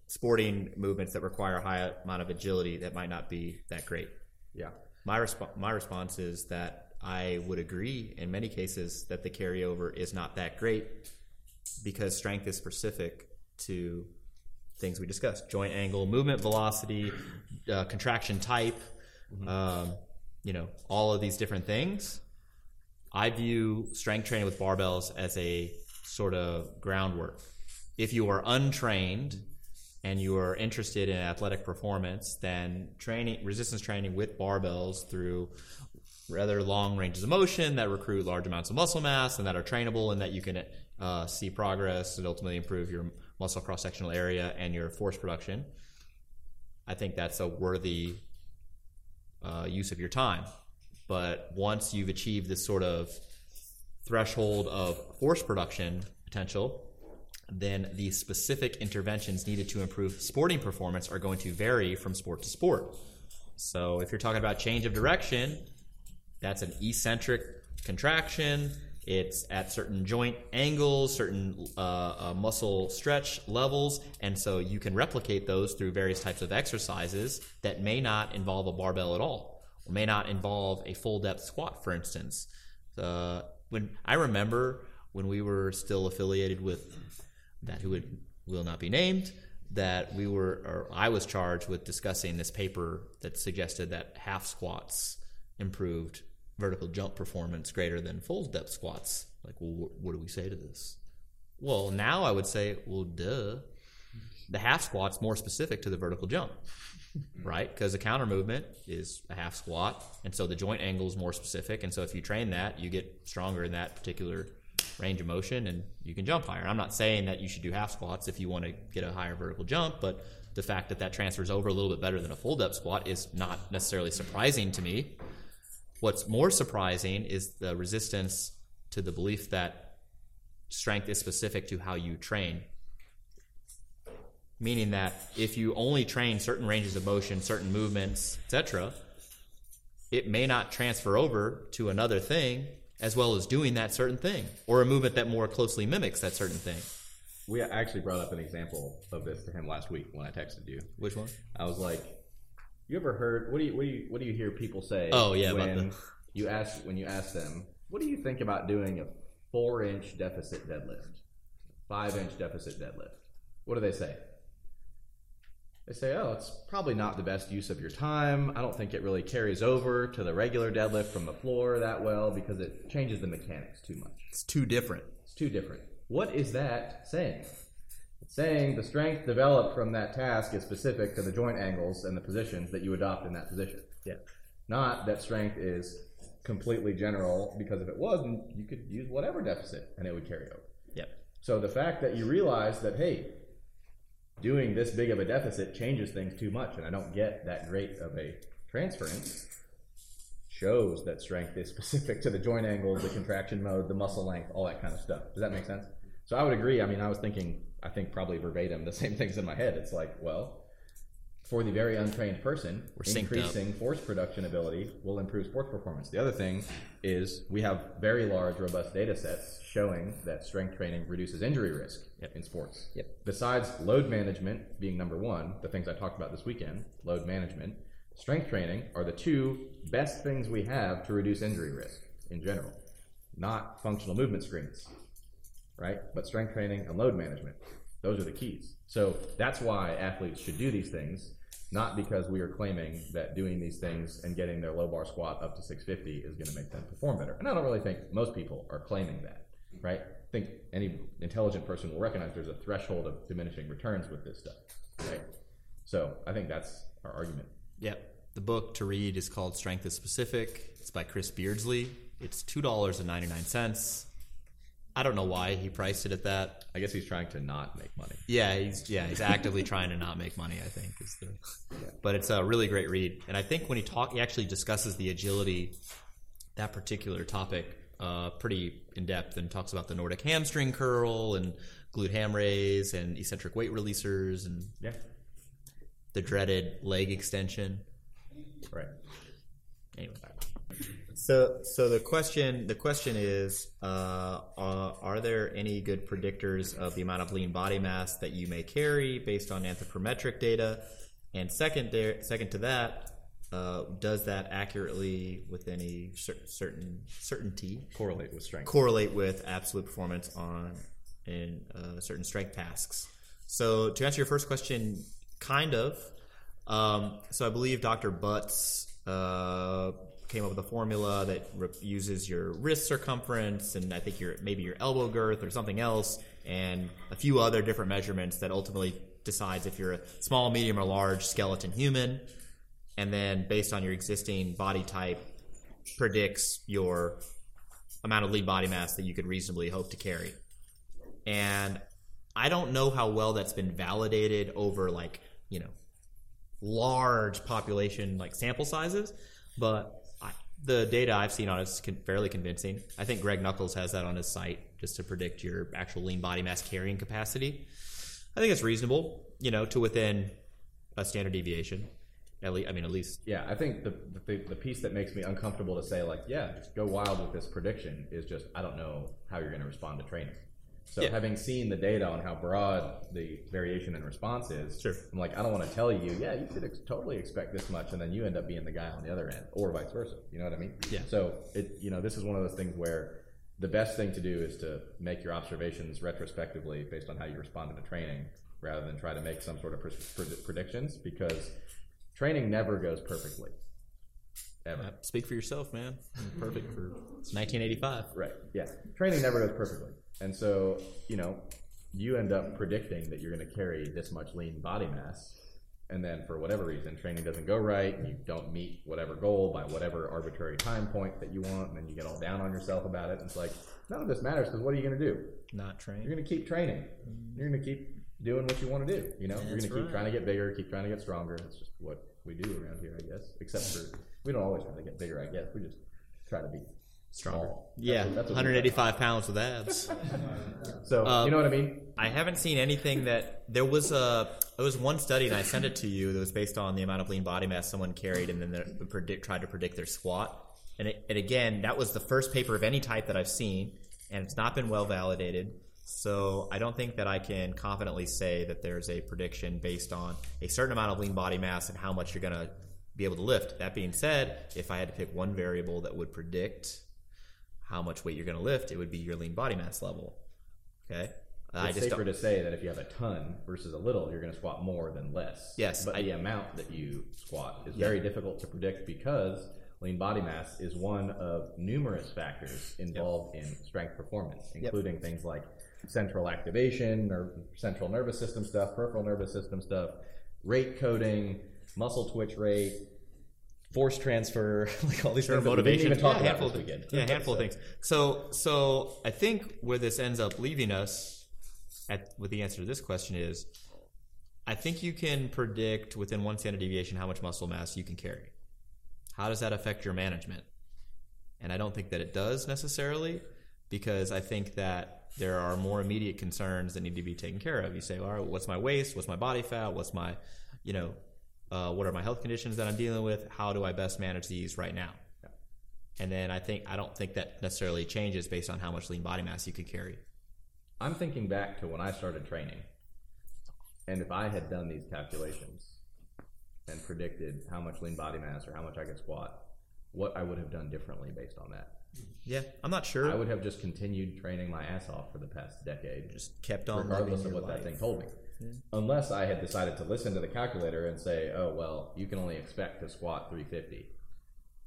sporting movements that require a high amount of agility that might not be that great? Yeah. My resp- my response is that I would agree in many cases that the carryover is not that great because strength is specific to things we discussed: joint angle, movement velocity, uh, contraction type. Um, you know, all of these different things. I view strength training with barbells as a sort of groundwork. If you are untrained and you are interested in athletic performance, then training resistance training with barbells through rather long ranges of motion that recruit large amounts of muscle mass and that are trainable and that you can uh, see progress and ultimately improve your muscle cross sectional area and your force production. I think that's a worthy uh, use of your time. But once you've achieved this sort of threshold of force production potential, then the specific interventions needed to improve sporting performance are going to vary from sport to sport. So if you're talking about change of direction, that's an eccentric contraction. It's at certain joint angles, certain uh, uh, muscle stretch levels, and so you can replicate those through various types of exercises that may not involve a barbell at all, or may not involve a full depth squat, for instance. Uh, when I remember when we were still affiliated with that who would will not be named, that we were or I was charged with discussing this paper that suggested that half squats improved vertical jump performance greater than full depth squats. Like, well, wh- what do we say to this? Well, now I would say, well, duh. The half squat's more specific to the vertical jump, right? Because the counter movement is a half squat, and so the joint angle is more specific. And so if you train that, you get stronger in that particular range of motion, and you can jump higher. I'm not saying that you should do half squats if you want to get a higher vertical jump, but the fact that that transfers over a little bit better than a full depth squat is not necessarily surprising to me. What's more surprising is the resistance to the belief that strength is specific to how you train. Meaning that if you only train certain ranges of motion, certain movements, etc., it may not transfer over to another thing as well as doing that certain thing or a movement that more closely mimics that certain thing. We actually brought up an example of this to him last week when I texted you. Which one? I was like, "You ever heard? What do you what do you what do you hear people say? Oh, yeah, about when the- you ask when you ask them, what do you think about doing a four inch deficit deadlift, five inch deficit deadlift? What do they say? They say, "Oh, it's probably not the best use of your time. I don't think it really carries over to the regular deadlift from the floor that well because it changes the mechanics too much." It's too different. It's too different. What is that saying? Saying the strength developed from that task is specific to the joint angles and the positions that you adopt in that position. Yeah. Not that strength is completely general, because if it wasn't, you could use whatever deficit and it would carry over. Yep. So the fact that you realize that, hey, doing this big of a deficit changes things too much, and I don't get that great of a transference, shows that strength is specific to the joint angles, the contraction mode, the muscle length, all that kind of stuff. Does that make sense? So I would agree. I mean, I was thinking, I think probably verbatim the same things in my head. It's like, well, for the very untrained person, We're increasing force production ability will improve sports performance. The other thing is we have very large, robust data sets showing that strength training reduces injury risk Yep. in sports. Yep. Besides load management being number one, the things I talked about this weekend, load management, strength training are the two best things we have to reduce injury risk in general. Not functional movement screens, right? But strength training and load management, those are the keys. So that's why athletes should do these things, not because we are claiming that doing these things and getting their low bar squat up to 650 is going to make them perform better. And I don't really think most people are claiming that, right? I think any intelligent person will recognize there's a threshold of diminishing returns with this stuff, right? So I think that's our argument. Yep. The book to read is called Strength is Specific. It's by Chris Beardsley. It's $2.99. I don't know why he priced it at that. I guess he's trying to not make money. Yeah, he's yeah he's actively trying to not make money. I think is the, but it's a really great read. And I think when he talk, he actually discusses the agility, that particular topic uh, pretty in depth and talks about the Nordic hamstring curl and glute ham raise and eccentric weight releasers and Yeah. the dreaded leg extension. Right. Anyway. So, so the question, the question is, uh, uh, are there any good predictors of the amount of lean body mass that you may carry based on anthropometric data? And second, there, second to that, uh, does that accurately, with any cer- certain certainty, Correlate with strength. correlate with absolute performance on in uh, certain strength tasks. So to answer your first question, kind of. Um, so I believe Dr. Butts uh, came up with a formula that re- uses your wrist circumference and I think your maybe your elbow girth or something else, and a few other different measurements that ultimately decides if you're a small, medium, or large skeleton human. And then based on your existing body type, predicts your amount of lean body mass that you could reasonably hope to carry. And I don't know how well that's been validated over like, you know, large population like sample sizes, but the data I've seen on it is con- fairly convincing. I think Greg Nuckols has that on his site just to predict your actual lean body mass carrying capacity. I think it's reasonable, you know, to within a standard deviation. At least, I mean, at least Yeah, I think the, the the piece that makes me uncomfortable to say like, yeah, go wild with this prediction is just I don't know how you're going to respond to training. So Yeah. having seen the data on how broad the variation in response is, Sure. I'm like, I don't want to tell you, yeah, you could ex- totally expect this much, and then you end up being the guy on the other end, or vice versa. You know what I mean? Yeah. So it, you know, this is one of those things where the best thing to do is to make your observations retrospectively based on how you responded to training, rather than try to make some sort of predictions, because training never goes perfectly, ever. uh, speak for yourself, man. Perfect for 1985. Right. Yeah. Training never goes perfectly. And so, you know, you end up predicting that you're going to carry this much lean body mass. And then for whatever reason, training doesn't go right and you don't meet whatever goal by whatever arbitrary time point that you want. And then you get all down on yourself about it. And it's like, none of this matters because what are you going to do? Not train. You're going to keep training. Mm-hmm. You're going to keep doing what you want to do. You know, you're going to keep right. trying to get bigger, keep trying to get stronger. That's just what we do around here, I guess. Except for, we don't always try to get bigger, I guess. We just try to be Stronger. small. Yeah, that's what we 185 pounds with abs. So Uh, you know what I mean? I haven't seen anything that there was a there was one study and I sent it to you that was based on the amount of lean body mass someone carried and then they predict, tried to predict their squat. And, it, and again, that was the first paper of any type that I've seen, and it's not been well validated. So I don't think that I can confidently say that there's a prediction based on a certain amount of lean body mass and how much you're going to be able to lift. That being said, if I had to pick one variable that would predict how much weight you're going to lift, it would be your lean body mass level. Okay. I It's just safer to say that if you have a ton versus a little, you're going to squat more than less. Yes, but I- the amount that you squat is very difficult to predict because lean body mass is one of numerous factors involved in strength performance, including things like central activation, or central nervous system stuff, peripheral nervous system stuff, rate coding, muscle twitch rate. Force transfer, like all these Sure, things that we motivation. didn't even talk yeah, about handful weekend. yeah, a handful of things. So, so I think where this ends up leaving us, at with the answer to this question is, I think you can predict within one standard deviation how much muscle mass you can carry. How does that affect your management? And I don't think that it does necessarily, because I think that there are more immediate concerns that need to be taken care of. You say, all right, what's my waist? What's my body fat? What's my, you know, uh, what are my health conditions that I'm dealing with? How do I best manage these right now? And then I think I don't think that necessarily changes based on how much lean body mass you could carry. I'm thinking back to when I started training, and if I had done these calculations and predicted how much lean body mass or how much I could squat, what I would have done differently based on that. Yeah, I'm not sure. I would have just continued training my ass off for the past decade, just kept on regardless of what that life. thing told me. Mm-hmm. Unless I had decided to listen to the calculator and say, "Oh well, you can only expect to squat 350,"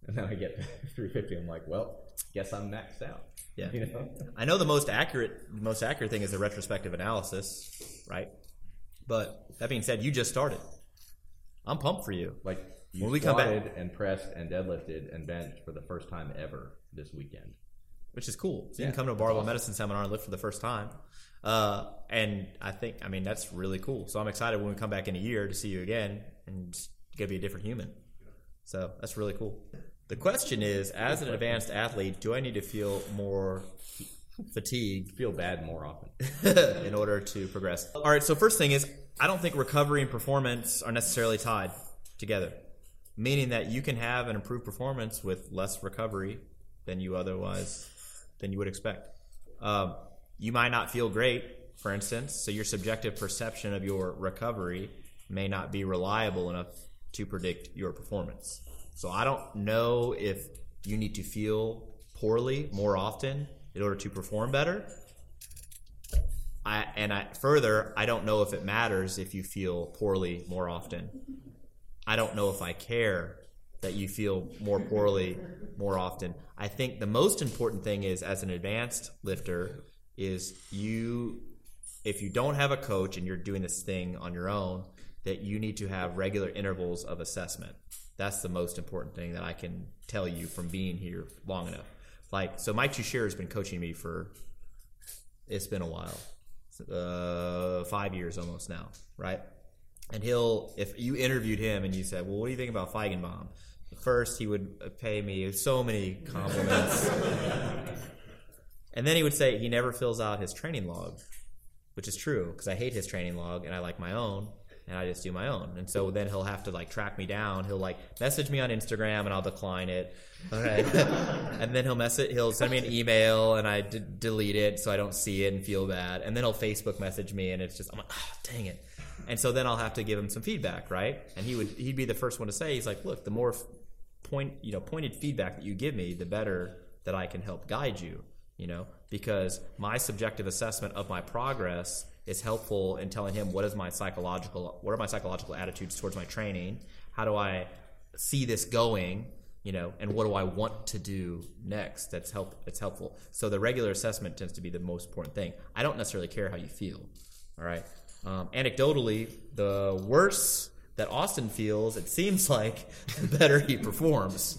and then I get 350, I'm like, "Well, guess I'm maxed out." Yeah. you know. I know the most accurate most accurate thing is the retrospective analysis, right? But that being said, you just started. I'm pumped for you. Like you When we come back- and pressed and deadlifted and benched for the first time ever this weekend. Which is cool. So you can come to a barbell awesome. medicine seminar and lift for the first time. Uh, and I think, I mean, that's really cool. So I'm excited when we come back in a year to see you again and it's gonna be a different human. So that's really cool. The question is, as an advanced athlete, do I need to feel more fatigue? Feel bad more often. in order to progress? All right. So first thing is, I don't think recovery and performance are necessarily tied together. Meaning that you can have an improved performance with less recovery than you otherwise than you would expect. Um, you might not feel great, for instance, so your subjective perception of your recovery may not be reliable enough to predict your performance. So I don't know if you need to feel poorly more often in order to perform better. I, and I, further, I don't know if it matters if you feel poorly more often. I don't know if I care that you feel more poorly more often. I think the most important thing is as an advanced lifter is you if you don't have a coach and you're doing this thing on your own that you need to have regular intervals of assessment. That's the most important thing that I can tell you from being here long enough. Like so Mike Tuchscherer has been coaching me for it's been a while. Uh, 5 years almost now, right? And he'll, if you interviewed him and you said, "Well, what do you think about Feigenbaum?" First, he would pay me so many compliments, and then he would say he never fills out his training log, which is true because I hate his training log and I like my own, and I just do my own. And so then he'll have to like track me down. He'll like message me on Instagram and I'll decline it. And then he'll message, he'll send me an email and I d- delete it so I don't see it and feel bad. And then he'll Facebook message me and it's just I'm like, oh, dang it. And so then I'll have to give him some feedback, right? And he would he'd be the first one to say he's like, look, the more point you know pointed feedback that you give me, the better that I can help guide you. You know, because my subjective assessment of my progress is helpful in telling him what is my psychological what are my psychological attitudes towards my training? How do I see this going? You know, and what do I want to do next? That's help. It's helpful. So the regular assessment tends to be the most important thing. I don't necessarily care how you feel. All right. Um, anecdotally, the worse that Austin feels, it seems like the better he performs.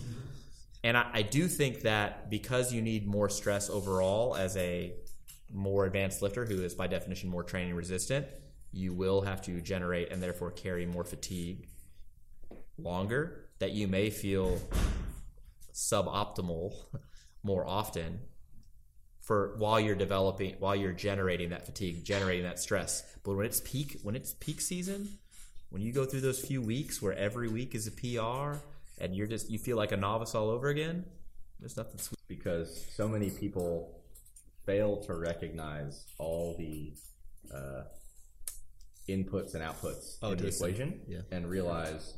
And I, I do think that because you need more stress overall as a more advanced lifter who is by definition more training resistant, you will have to generate and therefore carry more fatigue longer. That you may feel suboptimal more often for while you're developing while you're generating that fatigue generating that stress but when it's peak when it's peak season when you go through those few weeks where every week is a pr and you're just you feel like a novice all over again there's nothing sweet because so many people fail to recognize all the uh, inputs and outputs Oh, in to the the equation yeah. and realize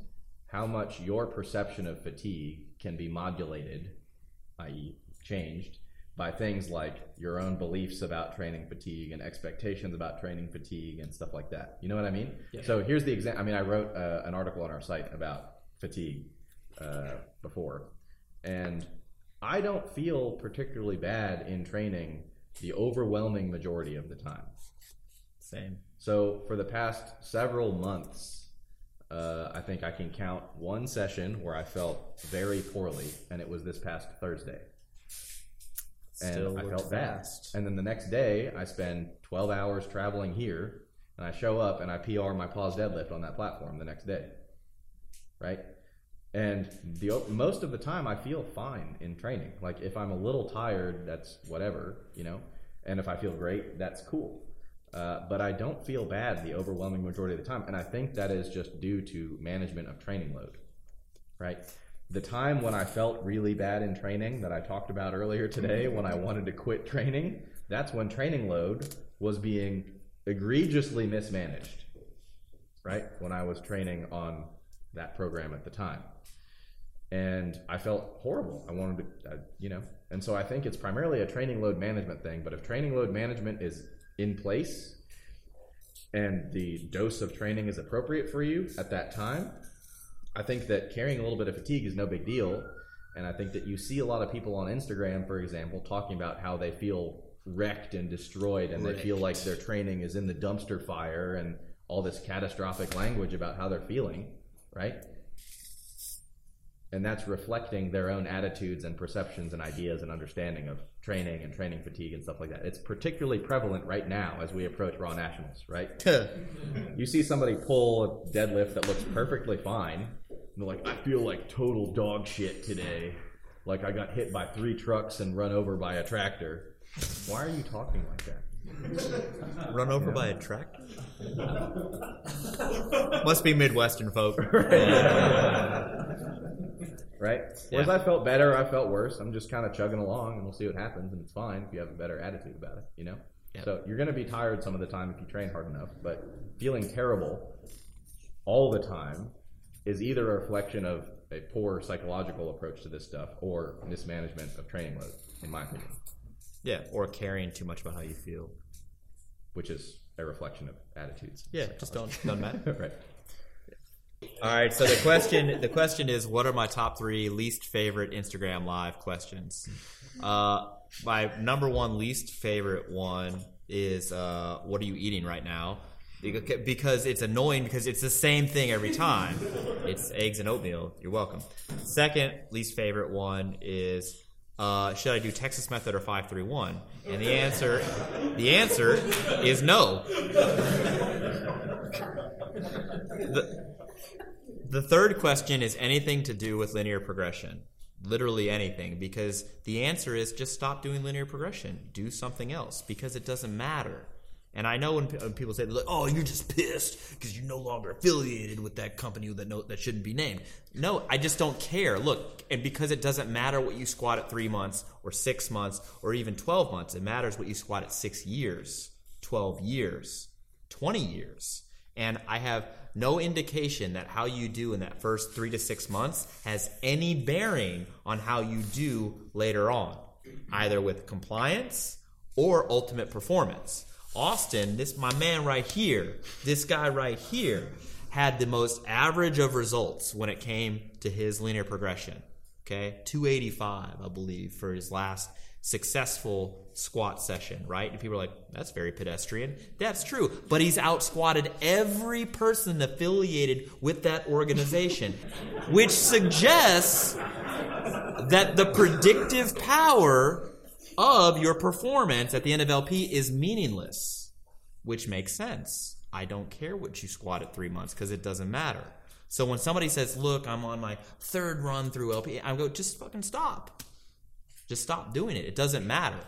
how much your perception of fatigue can be modulated, i.e., changed by things like your own beliefs about training fatigue and expectations about training fatigue and stuff like that. You know what I mean? So here's the example. I mean, I wrote uh, an article on our site about fatigue uh, before, and I don't feel particularly bad in training the overwhelming majority of the time. same So for the past several months, uh, I think I can count one session where I felt very poorly, and it was this past Thursday. And Still I worked felt bad. And then the next day, I spend 12 hours traveling here, and I show up and I PR my pause deadlift on that platform the next day. Right? And the most of the time, I feel fine in training. Like if I'm a little tired, that's whatever, you know. And if I feel great, that's cool. Uh, but I don't feel bad the overwhelming majority of the time, and I think that is just due to management of training load. Right? The time when I felt really bad in training that I talked about earlier today, when I wanted to quit training, that's when training load was being egregiously mismanaged. Right? When I was training on that program at the time and I felt horrible. I wanted to, uh, you know, and so I think it's primarily a training load management thing. But if training load management is in place and the dose of training is appropriate for you at that time, I think that carrying a little bit of fatigue is no big deal. And I think that you see a lot of people on Instagram, for example, talking about how they feel wrecked and destroyed and they feel like their training is in the dumpster fire and all this catastrophic language about how they're feeling, right? and that's reflecting their own attitudes and perceptions and ideas and understanding of training and training fatigue and stuff like that. It's particularly prevalent right now as we approach Raw Nationals, right? you see somebody pull a deadlift that looks perfectly fine, they're like, I feel like total dog shit today. Like I got hit by three trucks and run over by a tractor. Why are you talking like that? Run over by a tractor? Must be Midwestern folk. Right? Whereas Yeah. I felt better, I felt worse. I'm just kind of chugging along, and we'll see what happens, and it's fine if you have a better attitude about it. You know. Yeah. So you're going to be tired some of the time if you train hard enough, but feeling terrible all the time is either a reflection of a poor psychological approach to this stuff or mismanagement of training load, in my opinion, Yeah, or caring too much about how you feel. which is a reflection of attitudes. Yeah, just don't don't matter. right. All right, so the question the question is, what are my top three least favorite Instagram live questions? Uh, my number one least favorite one is, uh, what are you eating right now? Beca- Because it's annoying because it's the same thing every time. It's eggs and oatmeal. You're welcome. Second least favorite one is, uh, should I do Texas method or five three one? And the answer, the answer is no. The, the third question is anything to do with linear progression. Literally anything, because the answer is just stop doing linear progression. Do something else, because it doesn't matter. And I know when, pe- when people say, like, "Oh, you're just pissed because you're no longer affiliated with that company that no, that shouldn't be named." No, I just don't care. Look, and because it doesn't matter what you squat at three months or six months or even twelve months, it matters what you squat at six years, twelve years, 20 years. And I have no indication that how you do in that first three to six months has any bearing on how you do later on, either with compliance or ultimate performance. Austin, this my man right here, this guy right here, had the most average of results when it came to his linear progression. Okay, 285, I believe, for his last successful squat session, right? And people are like, that's very pedestrian. That's true. But he's out squatted every person affiliated with that organization, which suggests that the predictive power of your performance at the end of LP is meaningless, which makes sense. I don't care what you squat at three months because it doesn't matter. So when somebody says, "Look, I'm on my third run through LP," I go, "Just fucking stop. Just stop doing it. It doesn't matter."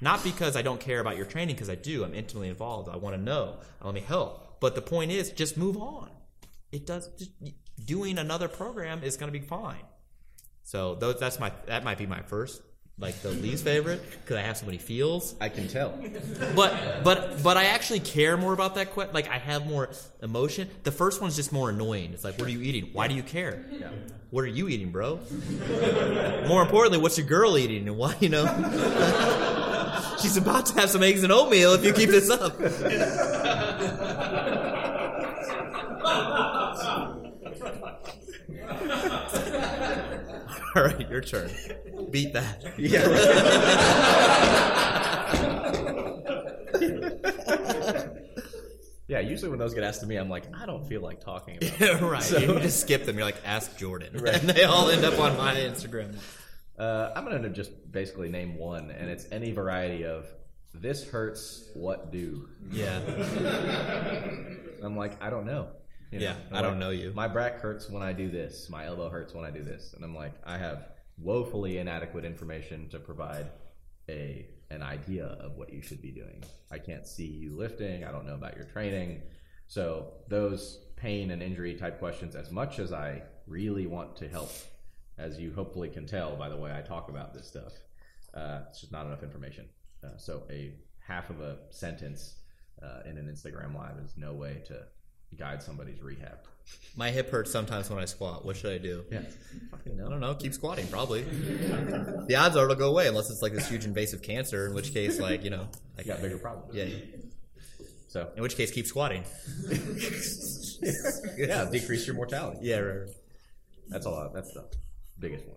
Not because I don't care about your training, because I do. I'm intimately involved. I want to know. Let me help. But the point is, just move on. It does. Just, doing another program is going to be fine. So those, that's my that might be my first like the least favorite because I have so many feels. I can tell. But but but I actually care more about that. Que- like I have more emotion. The first one's just more annoying. It's like, what are you eating? Why do you care? What are you eating, bro? more importantly, what's your girl eating and why? You know, she's about to have some eggs and oatmeal if you keep this up. All right, your turn. Beat that. Yeah, Yeah. usually when those get asked to me, I'm like, I don't feel like talking about. Yeah, right. you just skip them. You're like, ask Jordan. And they all end up on my Instagram. Uh, I'm gonna just basically name one, and it's any variety of this hurts. What do? Yeah. I'm like, I don't know. You Yeah, I'm I don't like, know you. My back hurts when I do this. My elbow hurts when I do this, and I'm like, I have woefully inadequate information to provide a an idea of what you should be doing. I can't see you lifting. I don't know about your training. So those pain and injury type questions, as much as I really want to help, as you hopefully can tell by the way I talk about this stuff, uh, it's just not enough information. Uh, so a half of a sentence uh, in an Instagram live is no way to guide somebody's rehab. My hip hurts sometimes when I squat. What should I do? Yeah. I don't know. Keep squatting, probably. the odds are it'll go away unless it's like this huge invasive cancer, in which case, like, you know, I You got bigger problems. Yeah. So In which case, keep squatting. yeah, decrease your mortality. Yeah, right. right. That's all. That's the biggest one.